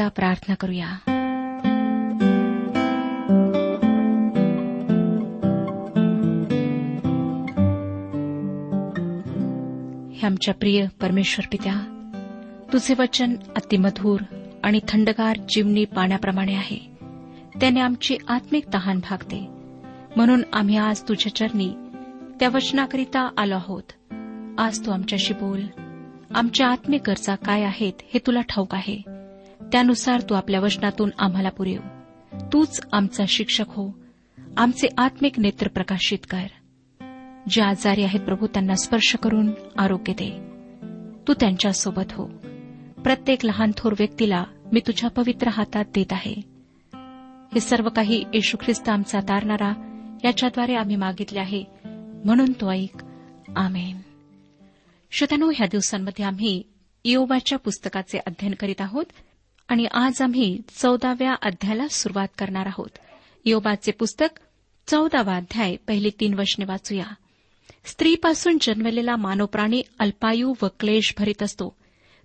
मननाकरिता प्रार्थना करूया. हे आमच्या प्रिय परमेश्वर पित्या तुझे वचन अतिमधूर आणि थंडगार जीवनी पाण्याप्रमाणे आहे. त्याने आमची आत्मिक तहान भागते. म्हणून आम्ही आज तुझ्या चरणी त्या वचनाकरिता आलो आहोत. आज तू आमच्याशी बोल. आमच्या आत्मिक गरजा काय आहेत हे तुला ठाऊक आहे. त्यानुसार तू आपल्या वचनातून आम्हाला पुरेव तूच आमचा शिक्षक हो. आमचे आत्मिक नेत्र प्रकाशित कर. जे आजारी आहेत प्रभू त्यांना स्पर्श करून आरोग्य दे. तू त्यांच्यासोबत हो. प्रत्येक लहान थोर व्यक्तीला मी तुझ्या पवित्र हातात देत आहे. हे सर्व काही येशू ख्रिस्त आमचा तारणारा याच्याद्वारे आम्ही मागितले आहे. म्हणून तो ऐक. आमेन. श्रोत्यानो ह्या दिवसांमध्ये आम्ही इयोबाच्या पुस्तकाचे अध्ययन करीत आहोत. आणि आज आम्ही चौदाव्या अध्यायाला सुरुवात करणार आहोत. योबाचे पुस्तक चौदावा अध्याय पहिली तीन वशने वाचूया. स्त्रीपासून जन्मलेला मानवप्राणी अल्पायू व क्लेश भरीत असतो.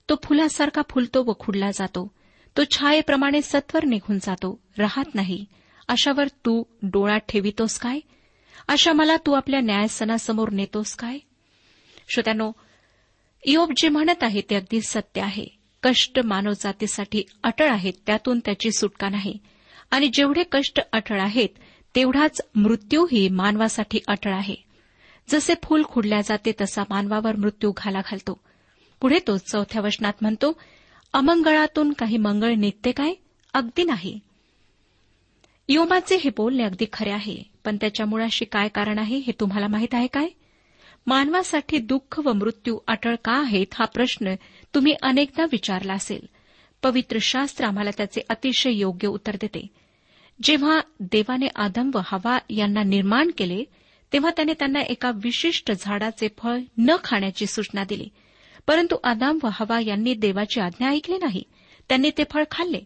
तो फुलासारखा फुलतो व खुडला जातो. तो छायेप्रमाणे सत्वर निघून जातो राहत नाही. अशावर तू डोळा ठेवितोस काय? अशा मला तू आपल्या न्यायसनासमोर नेतोस काय? श्रोत्यानो इयोब जे म्हणत आहे ते अगदी सत्य आहे. कष्ट मानवजातीसाठी अटळ आहेत त्यातून त्याची सुटका नाही. आणि जेवढे कष्ट अटळ आहेत तेवढाच मृत्यूही मानवासाठी अटळ आहे. जसे फूल खुडल्या जाते तसा मानवावर मृत्यू घाला घालतो. पुढे तो चौथ्या वचनात म्हणतो अमंगळातून काही मंगळ निघते काय? अगदी नाही. योमाचे हे बोलणे अगदी खरे आहे पण त्याच्या मुळाशी काय कारण आहे हे तुम्हाला माहीत आहे काय? मानवासाठी दुःख व मृत्यू अटळ का आहेत हा प्रश्न तुम्ही अनेकदा विचारला असेल. पवित्र शास्त्र आम्हाला त्याचे अतिशय योग्य उत्तर देते. जेव्हा देवाने आदम व हवा यांना निर्माण केले तेव्हा त्याने त्यांना एका विशिष्ट झाडाचे फळ न खाण्याची सूचना दिली. परंतु आदाम व हवा यांनी देवाची आज्ञा ऐकली नाही. त्यांनी ते फळ खाल्ले.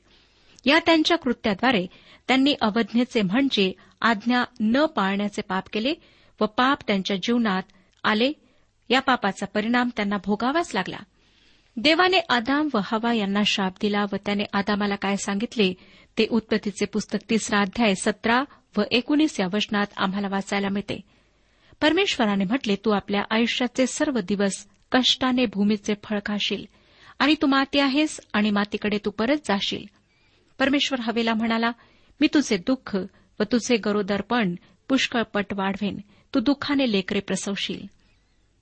या त्यांच्या कृत्याद्वारे त्यांनी अवज्ञेचे म्हणजे आज्ञा न पाळण्याचे पाप केले व पाप त्यांच्या जीवनात आले. या पापाचा परिणाम त्यांना भोगावाच लागला. देवाने आदाम व हवा यांना शाप दिला व त्याने आदामाला काय सांगितले? ते उत्पत्तीचे पुस्तक तिसरा अध्याय सतरा व एकोणीस या वचनात आम्हाला वाचायला मिळते. परमेश्वराने म्हटले तू आपल्या आयुष्याचे सर्व दिवस कष्टाने भूमीचे फळ खाशील आणि तू माती आहेस आणि मातीकडे तू परत जाशील. परमेश्वर हवेला म्हणाला मी तुझे दुःख व तुझे गरोदरपण पुष्कळपट वाढवेन. तू दुःखाने लेकरे प्रसवशील.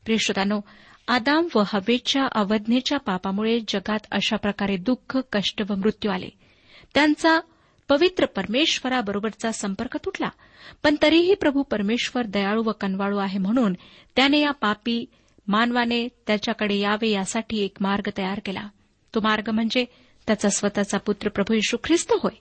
प्रियश्रोतानो आदाम व हवेच्या अवज्ञेच्या पापामुळे जगात अशा प्रकारे दुःख कष्ट व मृत्यू आले. त्यांचा पवित्र परमेश्वराबरोबरचा संपर्क तुटला. पण तरीही प्रभू परमेश्वर दयाळू व कनवाळू आहे म्हणून त्याने या पापी मानवाने त्याच्याकडे यावे यासाठी एक मार्ग तयार केला. तो मार्ग म्हणजे त्याचा स्वतःचा पुत्र प्रभू यशू ख्रिस्त होय.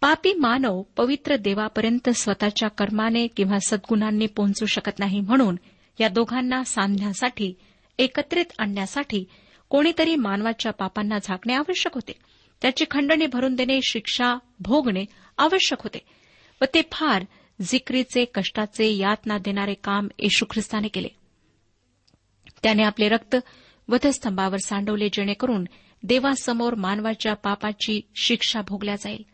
पापी मानव पवित्र देवापर्यंत स्वतःच्या कर्माने किंवा सद्गुणांनी पोहोचू शकत नाही म्हणून या दोघांना सांधण्यासाठी एकत्रित आणण्यासाठी कोणीतरी मानवाच्या पापांना झाकणे आवश्यक होते. त्याची खंडणी भरून देणे शिक्षा भोगणे आवश्यक होते. व ते फार जिक्रीचे कष्टाचे यातना देणारे काम येशू ख्रिस्ताने केले. त्याने आपले रक्त वधस्तंभावर सांडवले जेणेकरून देवासमोर मानवाच्या पापाची शिक्षा भोगल्या जाईल.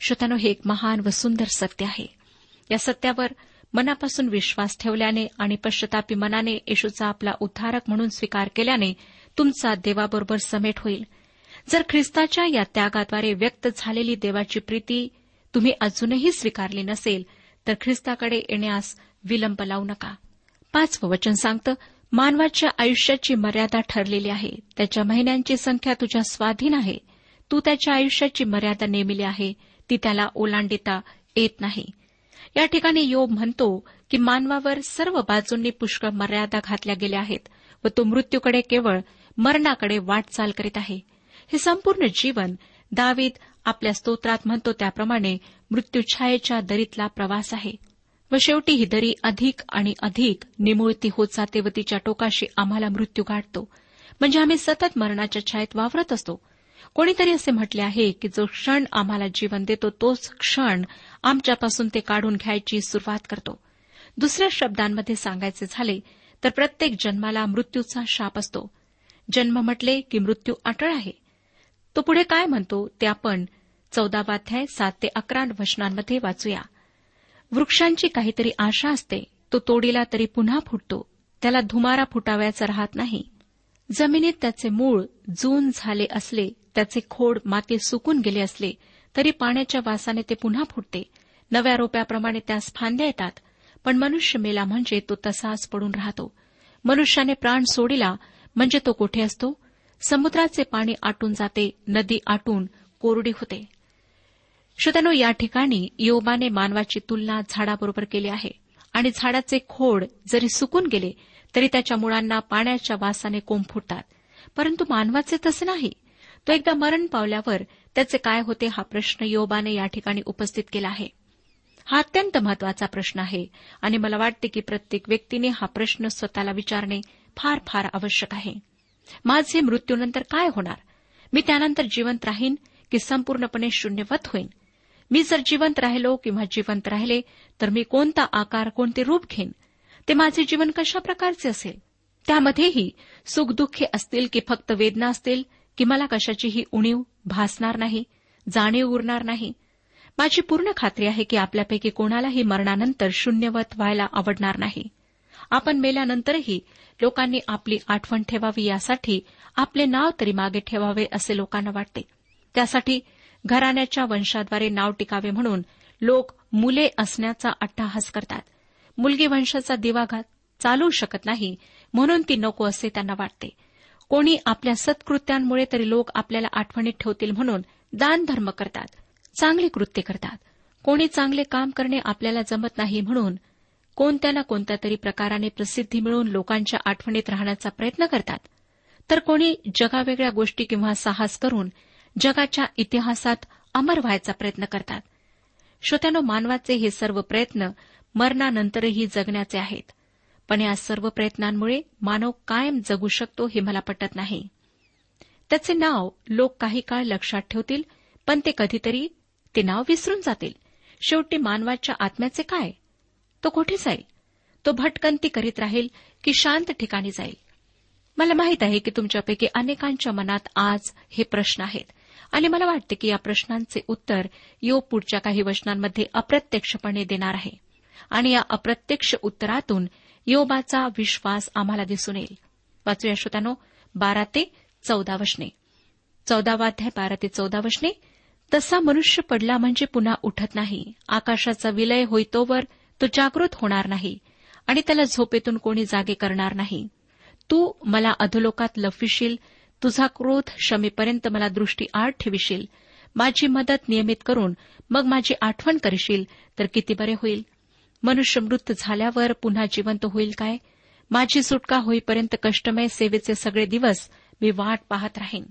श्रोतानो हे एक महान व सुंदर सत्य आहे. या सत्यावर मनापासून विश्वास ठेवल्याने आणि पश्चातापी मनाने येशूचा आपला उद्धारक म्हणून स्वीकार केल्याने तुमचा देवाबरोबर समेट होईल. जर ख्रिस्ताच्या या त्यागाद्वारे व्यक्त झालेली देवाची प्रीती तुम्ही अजूनही स्वीकारली नसेल तर ख्रिस्ताकडे येण्यास विलंब लावू नका. पाचवं वचन सांगतं मानवाच्या आयुष्याची मर्यादा ठरलेली आहे. त्याच्या महिन्यांची संख्या तुझ्या स्वाधीन आहे. तू त्याच्या आयुष्याची मर्यादा नेमिली आहे. ती त्याला ओलांडिता येत नाही. या ठिकाणी योग म्हणतो की मानवावर सर्व बाजूंनी पुष्कळ मर्यादा घातल्या गेल्या आहेत व तो मृत्यूकडे केवळ मरणाकडे वाटचाल करीत आहे. हे संपूर्ण जीवन दावीद आपल्या स्तोत्रात म्हणतो त्याप्रमाणे मृत्यूछायेच्या दरीतला प्रवास आहे. व शेवटी ही दरी अधिक आणि अधिक निमुळती होत जाते व तिच्या टोकाशी आम्हाला मृत्यू गाठतो. म्हणजे आम्ही सतत मरणाच्या छायेत वावरत असतो. कोणीतरी असे म्हटले आहे की जो क्षण आम्हाला जीवन देतो तोच क्षण आमच्यापासून ते काढून घ्यायची सुरुवात करतो. दुसऱ्या शब्दांमध्ये सांगायचे झाले तर प्रत्येक जन्माला मृत्यूचा शाप असतो. जन्म म्हटले की मृत्यू अटळ आहे. तो पुढे काय म्हणतो ते आपण चौदावाध्याय सात ते अकरा वचनांमध्ये वाचूया. वृक्षांची काहीतरी आशा असते. तो तोडीला तरी पुन्हा फुटतो. त्याला धुमारा फुटावयाचा राहत नाही. जमिनीत त्याचे मूळ जून झाले असले त्याचे खोड माती सुकून गेले असले तरी पाण्याच्या वासाने ते पुन्हा फुटते. नव्या रोप्याप्रमाणे त्यास फांद्या येतात. पण मनुष्य मेला म्हणजे तो तसाच पडून राहतो. मनुष्याने प्राण सोडिला म्हणजे तो कोठे असतो? समुद्राचे पाणी आटून जाते नदी आटून कोरडी होते. श्रोत्यानो या ठिकाणी योबाने मानवाची तुलना झाडाबरोबर केली आहे. आणि झाडाचे खोड जरी सुकून गेले तरी त्याच्या मुळांना पाण्याच्या वासाने कोंब फुटतात. परंतु मानवाचे तसे नाही. तो एकदा मरण पावल्यावर त्याचे काय होते हा प्रश्न योबाने या ठिकाणी उपस्थित केला आहे. हा अत्यंत महत्त्वाचा प्रश्न आहे आणि मला वाटते की प्रत्येक व्यक्तीने हा प्रश्न स्वतःला विचारणे फार फार आवश्यक आहे. माझे मृत्यूनंतर काय होणार? मी त्यानंतर जिवंत राहीन की संपूर्णपणे शून्यवत होईन? मी जर जिवंत राहिलो किंवा जिवंत राहिले तर मी कोणता आकार कोणते रूप घेईन? ते माझे जीवन कशा प्रकारचे असेल? त्यामध्येही सुखदुःखे असतील की फक्त वेदना असतील की मला कशाचीही उणीव भासणार नाही जाणीव उरणार नाही. माझी पूर्ण खात्री आहे की आपल्यापैकी कोणालाही मरणानंतर शून्यवत व्हायला आवडणार नाही. आपण मेल्यानंतरही लोकांनी आपली आठवण ठेवावी यासाठी आपले नाव तरी मागे ठेवावे असे लोकांना वाटते. त्यासाठी घराण्याच्या वंशाद्वारे नाव टिकावे म्हणून लोक मुले असण्याचा अट्टाहास करतात. मुलगी वंशाचा दिवाघात चालू शकत नाही म्हणून ती नको असे त्यांना वाटते. कोणी आपल्या सत्कृत्यांमुळे तरी लोक आपल्याला आठवणीत ठेवतील म्हणून दानधर्म करतात चांगली कृत्य करतात. कोणी चांगले काम करणे आपल्याला जमत नाही म्हणून कोणत्या ना कोणत्या तरी प्रकाराने प्रसिद्धी मिळवून लोकांच्या आठवणीत राहण्याचा प्रयत्न करतात. तर कोणी जगावेगळ्या गोष्टी किंवा साहस करून जगाच्या इतिहासात अमर व्हायचा प्रयत्न करतात. श्रोत्यानो मानवाचे हे सर्व प्रयत्न मरणानंतरही जगण्याचे आहेत. पण या सर्व प्रयत्नांमुळे मानव कायम जगू शकतो हे मला पटत नाही. त्याचे नाव लोक काही काळ लक्षात ठेवतील पण ते कधीतरी ते नाव विसरून जातील. शेवटी मानवाच्या आत्म्याचे काय? तो कुठे जाईल? तो भटकंती करीत राहील की शांत ठिकाणी जाईल? मला माहीत आहे की तुमच्यापैकी अनेकांच्या मनात आज हे प्रश्न आहेत. आणि मला वाटते की या प्रश्नांचे उत्तर यो पुढच्या काही वचनांमध्ये अप्रत्यक्षपणे देणार आहे. आणि या अप्रत्यक्ष उत्तरातून योबाचा विश्वास आम्हाला दिसून येईल. वाचूया श्रोत्यानो बारा ते चौदा वशने. चौदावाध्याय बारा ते चौदा वशने. तसा मनुष्य पडला म्हणजे पुन्हा उठत नाही. आकाशाचा विलय होईतोवर तो जागृत होणार नाही आणि त्याला झोपेतून कोणी जागे करणार नाही. तू मला अधोलोकात लफविशील तुझा क्रोध क्षमेपर्यंत मला दृष्टी आड ठेविशील. माझी मदत नियमित करून मग माझी आठवण करशील तर किती बरे होईल. मनुष्य मृत झाल्यावर पुन्हा जिवंत होईल काय? माझी सुटका होईपर्यंत कष्टमय सेवेचे सगळे दिवस मी वाट पाहत राहीन.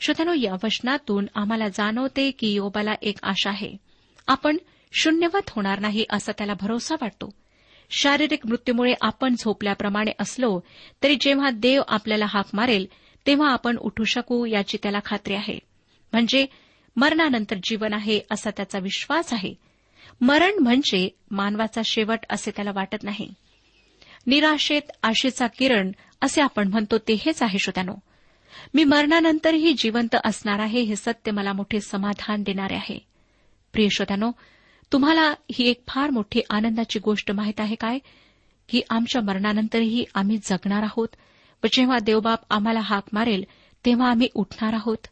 श्रोत्यानो या वचनातून आम्हाला जाणवते की योबाला एक आशा आहे. आपण शून्यवत होणार नाही असा त्याला भरोसा वाटतो. शारीरिक मृत्यूमुळे आपण झोपल्याप्रमाणे असलो तरी जेव्हा देव आपल्याला हाक मारेल तेव्हा आपण उठू शकू याची त्याला खात्री आहे. म्हणजे मरणानंतर जीवन आहे असा त्याचा विश्वास आहे. मरण म्हणजे मानवाचा शेवट असे त्याला वाटत नाही. निराशेत आशेचा किरण असे आपण म्हणतो ते हेच आहे श्रोत्यानो. मी मरणानंतरही जिवंत असणार आहे हे सत्य मला मोठे समाधान देणारे आहे. प्रिय श्रोत्यानो तुम्हाला ही एक फार मोठी आनंदाची गोष्ट माहीत आहे काय? की आमच्या मरणानंतरही आम्ही जगणार आहोत व जेव्हा देवबाप आम्हाला हाक मारेल तेव्हा आम्ही उठणार आहोत.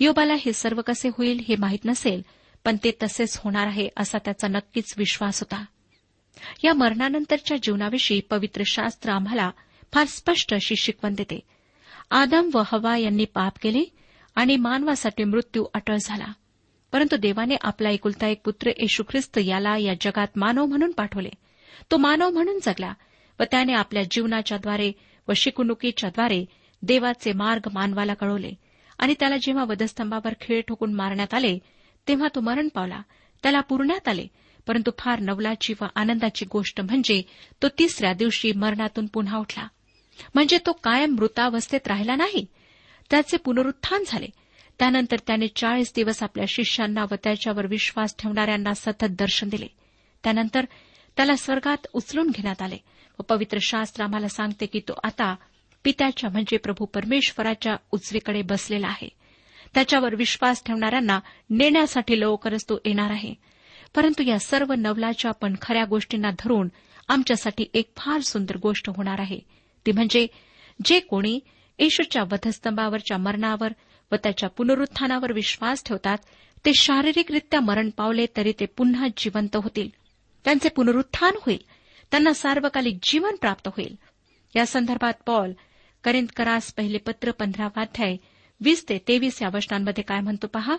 योबाला हे सर्व कसे होईल हे माहीत नसेल पण ते तसेच होणार आहे असा त्याचा नक्कीच विश्वास होता. या मरणानंतरच्या जीवनाविषयी पवित्र शास्त्र आम्हाला फार स्पष्ट अशी शिकवण देते. आदम व हवा यांनी पाप केले आणि मानवासाठी मृत्यू अटळ झाला. परंतु देवाने आपला एकुलता एक पुत्र येशू ख्रिस्त याला या जगात मानव म्हणून पाठवले. तो मानव म्हणून जगला व त्याने आपल्या जीवनाच्याद्वारे व शिकवणुकीच्याद्वारे देवाचे मार्ग मानवाला कळवले आणि त्याला जेव्हा वधस्तंभावर खेळ ठोकून मारण्यात आले तेव्हा तो मरण पावला. त्याला पुरण्यात आले. परंतु फार नवलाची व आनंदाची गोष्ट म्हणजे तो तिसऱ्या दिवशी मरणातून पुन्हा उठला. म्हणजे तो कायम मृतावस्थेत राहिला नाही? त्याचे पुनरुत्थान झाले. त्यानंतर त्याने चाळीस दिवस आपल्या शिष्यांना व त्याच्यावर विश्वास ठेवणाऱ्यांना सतत दर्शन दिले. त्यानंतर त्याला स्वर्गात उचलून घेण्यात आले व पवित्र शास्त्र आम्हाला सांगते की तो आता पित्याच्या म्हणजे प्रभू परमेश्वराच्या उजवीकडे बसलेला आहे. त्याच्यावर विश्वास ठेवणाऱ्यांना नेण्यासाठी लवकरच तो येणार आहे. परंतु या सर्व नवलाच्या पण खऱ्या गोष्टींना धरून आमच्यासाठी एक फार सुंदर गोष्ट होणार आहे. ती म्हणजे जे कोणी येशूच्या वधस्तंभावरच्या मरणावर व त्याच्या पुनरुत्थानावर विश्वास ठेवतात ते शारीरिकरित्या मरण पावले तरी ते पुन्हा जिवंत होतील. त्यांचे पुनरुत्थान होईल. त्यांना सार्वकालिक जीवन प्राप्त होईल. या संदर्भात पॉल करिंदकरास पहिले पत्र पंधरावाध्याय वीस ते तेवीस या वचनांमध्ये काय म्हणतो पहा?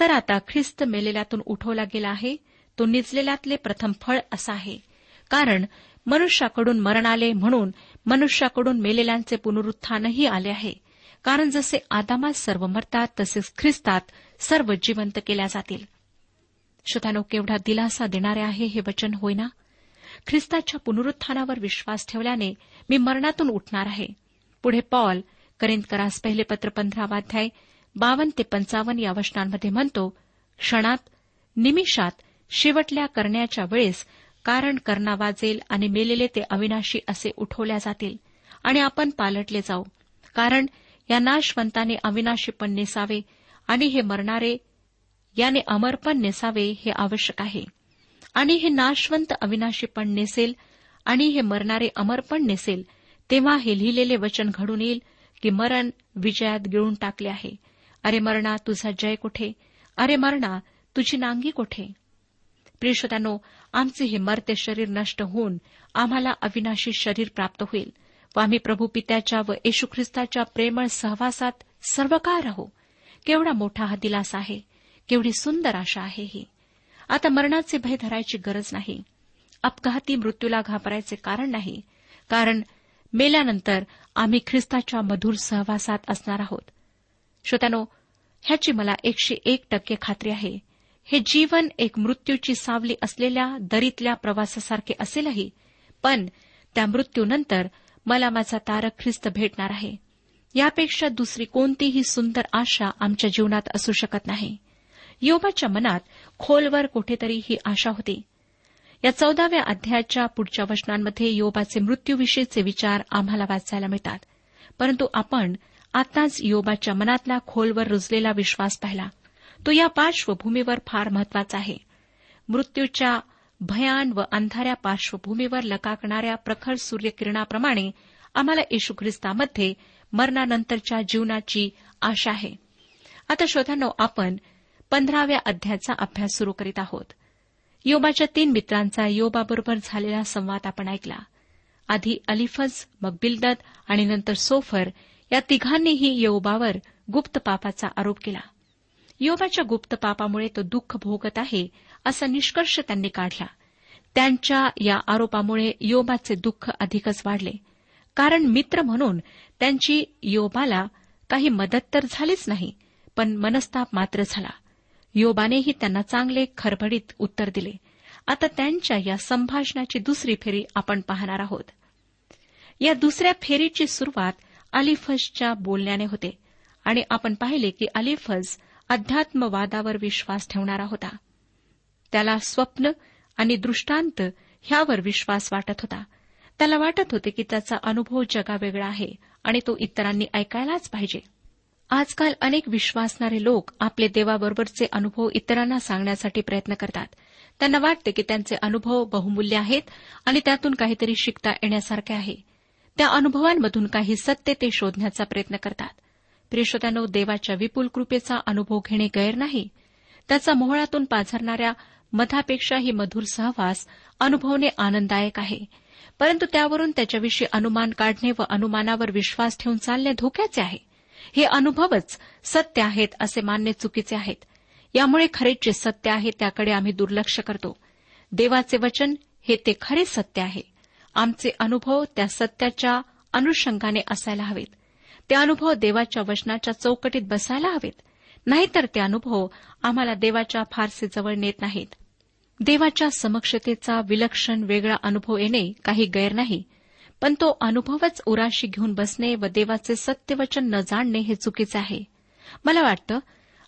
तर आता ख्रिस्त मेलेल्यातून उठवला गेला आहे. तो निजलेल्यातले प्रथम फळ असा आहे. कारण मनुष्याकडून मरण आले म्हणून मनुष्याकडून मेलेल्यांचे पुनरुत्थानही आले आहे. कारण जसे आदामात सर्व मरतात तसेच ख्रिस्तात सर्व जिवंत केल्या जातील. श्रोतानो केवढा दिलासा देणारे आहे हे वचन होईना? ख्रिस्ताच्या पुनरुत्थानावर विश्वास ठेवल्याने मी मरणातून उठणार आहे. पुढे पॉल करिंदकरास पहिले पत्र पंधरावाध्याय बावन्न ते पंचावन्न या वचनांमध्ये म्हणतो क्षणात निमिषात शेवटल्या करण्याच्या वेळेस कारण करणा वाजेल आणि मेलेले ते अविनाशी असे उठवल्या जातील आणि आपण पालटले जाऊ. कारण या नाशवंताने अविनाशीपण नेसावे आणि हे मरणारे याने अमरपण नेसावे हे आवश्यक आहे. आणि हे नाशवंत अविनाशीपण नेसेल आणि हे मरणारे अमरपण नेसेल तेव्हा हे लिहिलेले वचन घडून येईल की मरण विजयात गिळून टाकले आहे. अरे मरणा तुझा जय कुठे? अरे मरणा तुझी नांगी कुठे? प्रियश्रोत्यानो आमचे हे मर्त्य शरीर नष्ट होऊन आम्हाला अविनाशी शरीर प्राप्त होईल व आम्ही प्रभू पित्याच्या व येशू ख्रिस्ताच्या प्रेमळ सहवासात सर्वकाळ राहू. केवढा मोठा हा दिलासा आहे. केवढी सुंदर आशा आहे ही. आता मरणाचे भय धरायची गरज नाही. अपघाती मृत्यूला घाबरायचे कारण नाही. कारण मेल्यानंतर आम्ही ख्रिस्ताच्या मधुर सहवासात असणार आहोत. श्रोत्यानो ह्याची मला एकशे एक टक्के खात्री आहे. हे जीवन एक मृत्यूची सावली असलेल्या दरीतल्या प्रवासासारखे असेलही पण त्या मृत्यूनंतर मला माझा तारक ख्रिस्त भेटणार आहे. यापेक्षा दुसरी कोणतीही सुंदर आशा आमच्या जीवनात असू शकत नाही. योबाच्या मनात खोलवर कुठेतरी ही आशा होती. या चौदाव्या अध्यायाच्या पुढच्या वचनांमध्ये योबाचे मृत्यूविषयीचे विचार आम्हाला वाचायला मिळतात. परंतु आपण आताच योबाच्या मनातला खोलवर रुजलेला विश्वास पाहिला. तो या पार्श्वभूमीवर फार महत्त्वाचा आहे. मृत्यूच्या भयान व अंधाऱ्या पार्श्वभूमीवर लकाकणाऱ्या प्रखर सूर्यकिरणाप्रमाणे आम्हाला येशू ख्रिस्तामध्ये मरणानंतरच्या जीवनाची आशा आहे. आता श्रोत्यांनो आपण पंधराव्या अध्यायाचा अभ्यास सुरू करीत आहोत. योबाच्या तीन मित्रांचा योबाबरोबर झालेला संवाद आपण ऐकला. आधी अलिफज मग बिल्दत आणि नंतर सोफर या तिघांनीही योबावर गुप्त पापाचा आरोप केला. योबाच्या गुप्त पापामुळे तो दुःख भोगत आहे असा निष्कर्ष त्यांनी काढला. त्यांच्या या आरोपामुळे योबाचे दुःख अधिकच वाढले. कारण मित्र म्हणून त्यांची योबाला काही मदत तर झालीच नाही पण मनस्ताप मात्र झाला. योबानेही त्यांना चांगले खरभडीत उत्तर दिले. आता त्यांच्या या संभाषणाची दुसरी फेरी आपण पाहणार आहोत. या दुसऱ्या फेरीची सुरुवात अलिफजच्या बोलण्याने होते आणि आपण पाहिले की अलिफज अध्यात्मवादावर विश्वास ठेवणारा होता. त्याला स्वप्न आणि दृष्टांत ह्यावर विश्वास वाटत होता. त्याला वाटत होते की त्याचा अनुभव जगावेगळा आहे आणि तो इतरांनी ऐकायलाच पाहिजे. आजकाल अनेक विश्वासणारे लोक आपले देवाबरोबरचे अनुभव इतरांना सांगण्यासाठी प्रयत्न करतात. त्यांना वाटते की त्यांचे अनुभव बहुमूल्य आहेत आणि त्यातून काहीतरी शिकता येण्यासारखे आहे. त्या अनुभवांमधून काही सत्य ते शोधण्याचा प्रयत्न करतात. प्रियश्रोत्यानो देवाच्या विपुल कृपेचा अनुभव घेणे गैर नाही. त्याचा मोहळातून पाझरणाऱ्या मधापेक्षाही मधुर सहवास अनुभवणे आनंददायक आहे. परंतु त्यावरून त्याच्याविषयी अनुमान काढणे व अनुमानावर विश्वास ठेवून चालणे धोक्याचे आहे. हे अनुभवच सत्य आहेत असे मानणे चुकीचे आहेत. यामुळे खरे जे सत्य आहे त्याकडे आम्ही दुर्लक्ष करतो. देवाचे वचन हे ते खरे सत्य आहे. आमचे अनुभव त्या सत्याच्या अनुषंगाने असायला हवेत. ते अनुभव देवाच्या वचनाच्या चौकटीत बसायला हवेत. नाहीतर ते अनुभव आम्हाला देवाच्या फारसे जवळ नेत नाहीत. देवाच्या समक्षतेचा विलक्षण वेगळा अनुभव येणे काही गैर नाही. पण तो अनुभवच उराशी घेऊन बसणे व देवाचे सत्यवचन न जाणणे हे चुकीचे आहे. मला वाटतं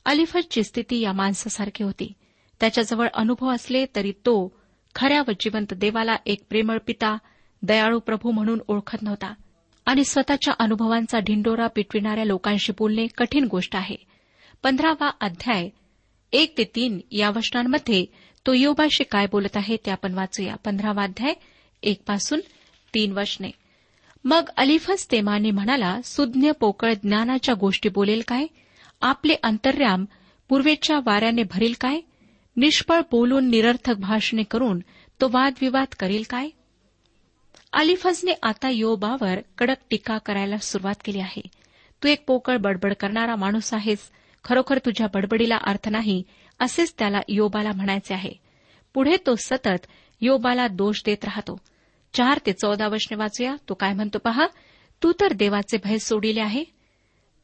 अलिफजची स्थिती या माणसासारखी होती. त्याच्याजवळ अनुभव असले तरी तो खऱ्या व जिवंत देवाला एक प्रेमळ पिता दयाळू प्रभू म्हणून ओळखत नव्हता. आणि स्वतःच्या अनुभवांचा ढिंडोरा पिटविणाऱ्या लोकांशी बोलणे कठीण गोष्ट आहे. पंधरावा अध्याय एक ते तीन या वचनांमध्ये तो योबाशी काय बोलत आहे ते आपण वाचूया. पंधरावा अध्याय एक पासून तीन वचने मग अलिफस तेमाने म्हणाला सुज्ञ पोकळ ज्ञानाच्या गोष्टी बोलेल काय? आपले अंतर्याम पूर्वेच्या वाऱ्याने भरील काय? निष्फळ बोलून निरर्थक भाषणे करून तो वादविवाद करील काय? अलिफजने आता योबावर कडक टीका करायला सुरुवात केली आहे. तू एक पोकळ बडबड करणारा माणूस आहेस. खरोखर तुझ्या बडबडीला अर्थ नाही असेच त्याला योबाला म्हणायचे आहे. पुढे तो सतत योबाला दोष देत राहतो. चार ते चौदा वचने वाचूया. तो काय म्हणतो पहा? तू तर देवाचे भय सोडिले आहे.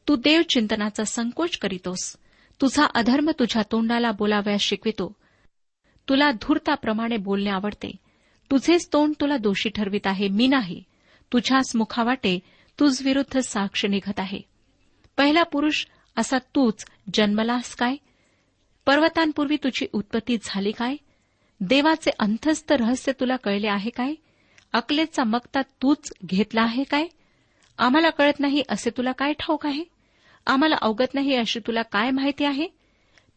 तू देव चिंतनाचा संकोच करीतोस. तुझा अधर्म तुझ्या तोंडाला बोलावयास शिकवितो. तुला धूर्ताप्रमाणे बोलणे आवडते. तुझेच तोंड तुला दोषी ठरवित आहे. मी नाही. तुझ्याच मुखावाटे तुझ विरुद्ध साक्ष निघत आहे. पहिला पुरुष असा तूच जन्मलास काय? पर्वतांपूर्वी तुझी उत्पत्ती झाली काय? देवाचे अंतस्थ रहस्य तुला कळले आहे काय? अकलेचा मक्ता तूच घेतला आहे काय? आम्हाला कळत नाही असे तुला काय ठाऊक आहे? आम्हाला अवगत नाही अशी तुला काय माहिती आहे?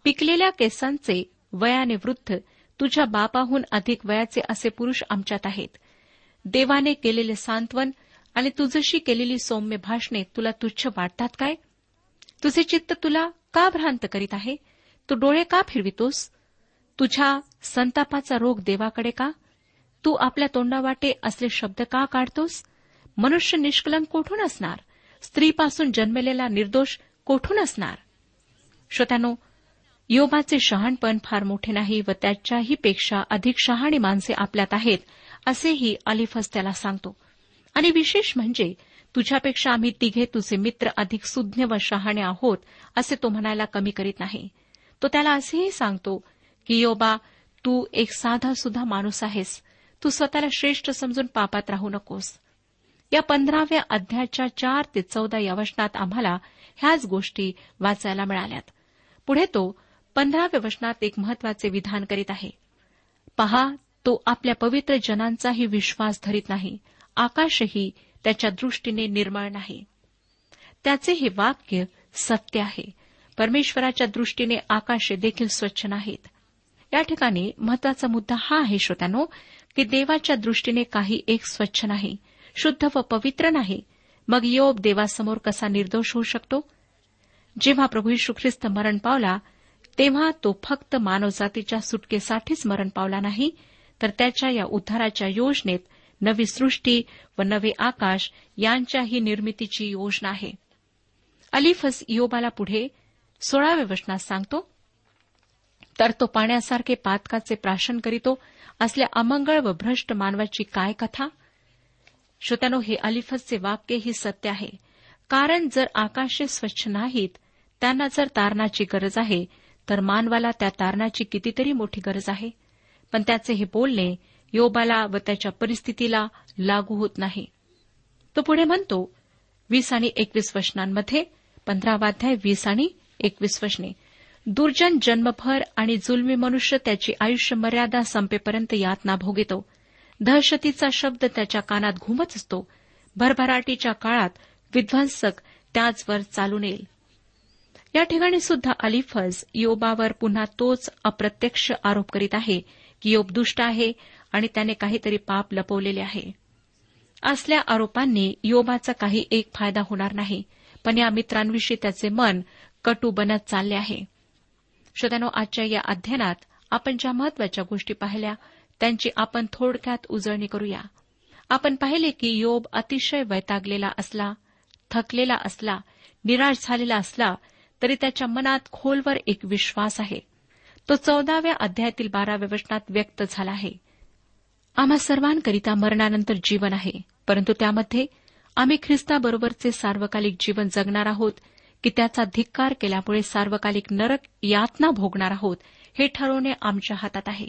पिकलेल्या केसांचे वयाने वृद्ध तुझ्या बापाहून अधिक वयाचे असे पुरुष आमच्यात आहेत. देवाने केलेले सांत्वन आणि तुझशी केलेली सौम्य भाषणे तुला तुच्छ वाटतात काय? तुझे चित्त तुला का भ्रांत करीत आहे? तू डोळे का फिरवितोस? तुझ्या संतापाचा रोग देवाकडे का? तू आपल्या तोंडावाटे असले शब्द का काढतोस? मनुष्य निष्कलंक कोठून असणार? स्त्रीपासून जन्मलेला निर्दोष कोठून असणार? श्रोत्यानो योबाचे शहाणपण फार मोठे नाही व त्याच्याही पेक्षा अधिक शहाणी माणसे आपल्यात आहेत असेही अलिफस त्याला सांगतो. आणि विशेष म्हणजे तुझ्यापेक्षा आम्ही तिघे तुझे मित्र अधिक सुज्ञ व शहाणे आहोत असे तो म्हणायला कमी करीत नाही. तो त्याला असेही सांगतो की योबा तू एक साधा सुद्धा माणूस आहेस. तू स्वतःला श्रेष्ठ समजून पापात राहू नकोस. या पंधराव्या अध्यायाच्या चार ते चौदा या वचनात आम्हाला ह्याच गोष्टी वाचायला मिळाल्यात. पुढे तो पंधराव्या वचनात एक महत्त्वाचे विधान करीत आहे. पहा तो आपल्या पवित्र जनांचाही विश्वास धरीत नाही. आकाशही त्याच्या दृष्टीने निर्मळ नाही. त्याचे हे वाक्य सत्य आहे. परमेश्वराच्या दृष्टीने आकाशे देखील स्वच्छ नाहीत. या ठिकाणी महत्त्वाचा मुद्दा हा आहे श्रोत्यानो की देवाच्या दृष्टीने काही एक स्वच्छ नाही शुद्ध व पवित्र नाही मग योब देवासमोर कसा निर्दोष होऊ शकतो? जेव्हा प्रभू यशू ख्रिस्त मरण पावला तेव्हा तो फक्त मानवजातीच्या सुटकेसाठीच मरण पावला नाही तर त्याच्या या उद्धाराच्या योजनेत नवी सृष्टी व नवे आकाश यांच्याही निर्मितीची योजना आहे. अलिफस योबाला पुढे सोळाव्या वचनात सांगतो तर तो पाण्यासारखे पातकाचे प्राशन करीतो असल्या अमंगळ व भ्रष्ट मानवाची काय कथा? श्रोत्यानो हे अलिफसचे वाक्य ही सत्य आहे. कारण जर आकाशे स्वच्छ नाहीत त्यांना जर तारणाची गरज आहे तर मानवाला त्या तारणाची कितीतरी मोठी गरज आहे. पण त्याचे हे बोलणे योबाला व त्याच्या परिस्थितीला लागू होत नाही. तो पुढे म्हणतो वीस आणि एकवीस वचनांमध्ये पंधरावाध्याय वीस आणि एकवीस वचने. दुर्जन जन्मभर आणि जुलमी मनुष्य त्याची आयुष्य मर्यादा संपेपर्यंत यातना भोगितो. दहशतीचा शब्द त्याच्या कानात घुमत असतो. भरभराटीच्या काळात विध्वंसक त्याचवर चालून येईल या ठिकाणी सुद्धा अलिफज योबावर पुन्हा तोच अप्रत्यक्ष आरोप करीत आहे की योब दुष्ट आहे आणि त्याने काहीतरी पाप लपवलेले आहे. असल्या आरोपांनी योबाचा काही एक फायदा होणार नाही पण या मित्रांविषयी त्याचे मन कटू बनत चालले आहे. श्रोत्यानो आजच्या या अध्ययनात आपण ज्या महत्त्वाच्या गोष्टी पाहिल्या त्यांची आपण थोडक्यात उजळणी करूया. आपण पाहिले की योब अतिशय वैतागलेला असला थकलेला असला निराश झालेला असला तरी त्याच्या मनात खोलवर एक विश्वास आहे. तो चौदाव्या अध्यायातील बाराव्या वचनात व्यक्त झाला आहे. आम्हा सर्वांकरिता मरणानंतर जीवन आहे परंतु त्यामध्ये आम्ही ख्रिस्ताबरोबरचे सार्वकालिक जीवन जगणार आहोत की त्याचा धिक्कार केल्यामुळे सार्वकालिक नरक यातना भोगणार आहोत हे ठरवणे आमच्या हातात आहे.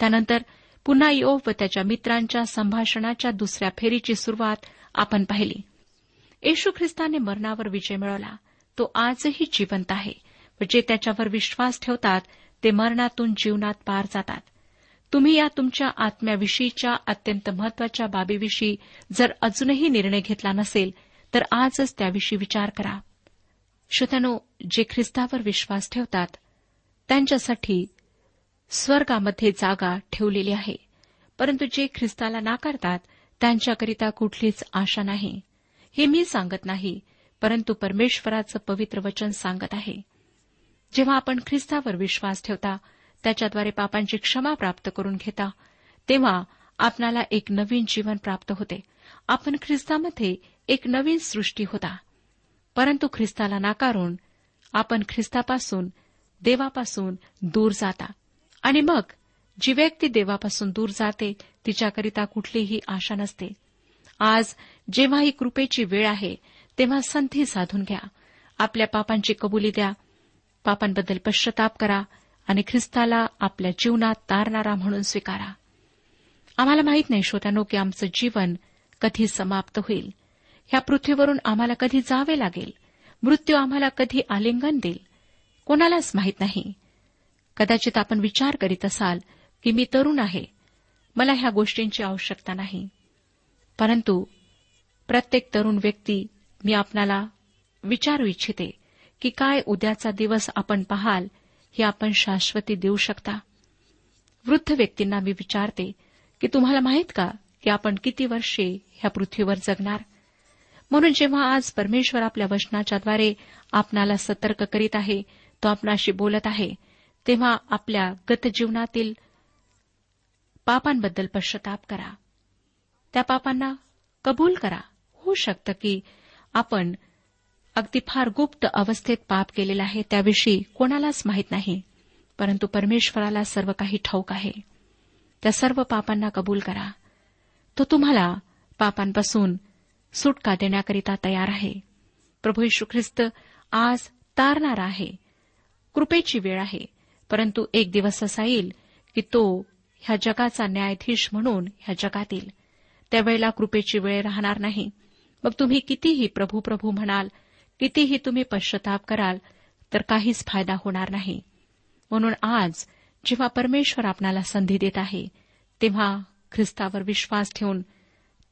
त्यानंतर पुन्हा योब व त्याच्या मित्रांच्या संभाषणाच्या दुसऱ्या फेरीची सुरुवात आपण पाहिली. येशू ख्रिस्ताने मरणावर विजय मिळवला. तो आजही जिवंत आहे व जे त्याच्यावर विश्वास ठेवतात ते मरणातून जीवनात पार जातात. तुम्ही या तुमच्या आत्म्याविषयीच्या अत्यंत महत्त्वाच्या बाबीविषयी जर अजूनही निर्णय घेतला नसेल तर आजच त्याविषयी विचार करा. श्रोत्यानो जे ख्रिस्तावर विश्वास ठेवतात त्यांच्यासाठी स्वर्गामध्ये जागा ठेवलेली आहे. परंतु जे ख्रिस्ताला नाकारतात त्यांच्याकरिता कुठलीच आशा नाही. हे मी सांगत नाही परंतु परमेश्वराचं पवित्र वचन सांगत आहे. जेव्हा आपण ख्रिस्तावर विश्वास ठेवता त्याच्याद्वारे पापांची क्षमा प्राप्त करून घेता तेव्हा आपणाला एक नवीन जीवन प्राप्त होते. आपण ख्रिस्तामध्ये एक नवीन सृष्टी होता. परंतु ख्रिस्ताला नाकारून आपण ख्रिस्तापासून देवापासून दूर जाता. आणि मग जी व्यक्ती देवापासून दूर जाते तिच्याकरिता कुठलीही आशा नसते. आज जेव्हा ही कृपेची वेळ आहे तेव्हा संधी साधून घ्या. आपल्या पापांची कबुली द्या. पापांबद्दल पश्चाताप करा आणि ख्रिस्ताला आपल्या जीवनात तारणारा म्हणून स्वीकारा. आम्हाला माहीत नाही श्रोत्यानो की आमचं जीवन कधी समाप्त होईल. ह्या पृथ्वीवरून आम्हाला कधी जावे लागेल? मृत्यू आम्हाला कधी आलिंगन देईल? कोणालाच माहीत नाही. कदाचित आपण विचार करीत असाल की मी तरुण आहे. मला ह्या गोष्टींची आवश्यकता नाही. परंतु प्रत्येक तरुण व्यक्ती मी आपणाला विचारू इच्छिते की काय उद्याचा दिवस आपण पाहाल ही आपण शाश्वती देऊ शकता. वृद्ध व्यक्तींना मी विचारते की तुम्हाला माहीत का की आपण किती वर्षे ह्या पृथ्वीवर जगणार? म्हणून जेव्हा आज परमेश्वर आपल्या वचनाच्याद्वारे आपणाला सतर्क करीत आहे तो आपणाशी बोलत आहे तेव्हा आपल्या गतजीवनातील पापांबद्दल पश्चाताप करा. त्या पापांना कबूल करा. होऊ शकतं की आपण अगदी फार गुप्त अवस्थेत पाप केलेला आहे त्याविषयी कोणालाच माहीत नाही परंतु परमेश्वराला सर्व काही ठाऊक आहे. त्या सर्व पापांना कबूल करा. तो तुम्हाला पापांपासून सुटका देण्याकरिता तयार आहे. प्रभू यशू ख्रिस्त आज तारणार आहे. कृपेची वेळ आहे. परंतु एक दिवस असा येईल की तो ह्या जगाचा न्यायाधीश म्हणून ह्या जगात येईल त्यावेळेला कृपेची वेळ राहणार नाही. मग तुम्ही कितीही प्रभू प्रभू म्हणाल कितीही तुम्ही पश्चाताप कराल तर काहीच फायदा होणार नाही. म्हणून आज जेव्हा परमेश्वर आपणाला संधी देत आहे तेव्हा ख्रिस्तावर विश्वास ठेवून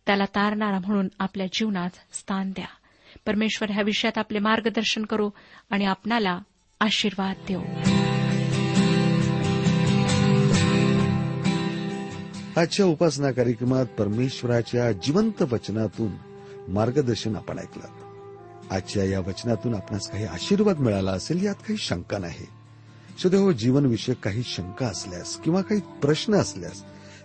त्याला तारणारा म्हणून आपल्या जीवनात स्थान द्या. परमेश्वर ह्या विषयात आपले मार्गदर्शन करू आणि आपणाला आशीर्वाद देऊ. आजच्या उपासना कार्यक्रमात परमेश्वराच्या जिवंत वचनातून मार्गदर्शन आपण ऐकलं. आजच्या या वचनातून आपणास काही आशीर्वाद मिळाला असेल यात काही शंका नाही. सदैव हो, जीवनविषयक काही शंका असल्यास किंवा काही प्रश्न असल्यास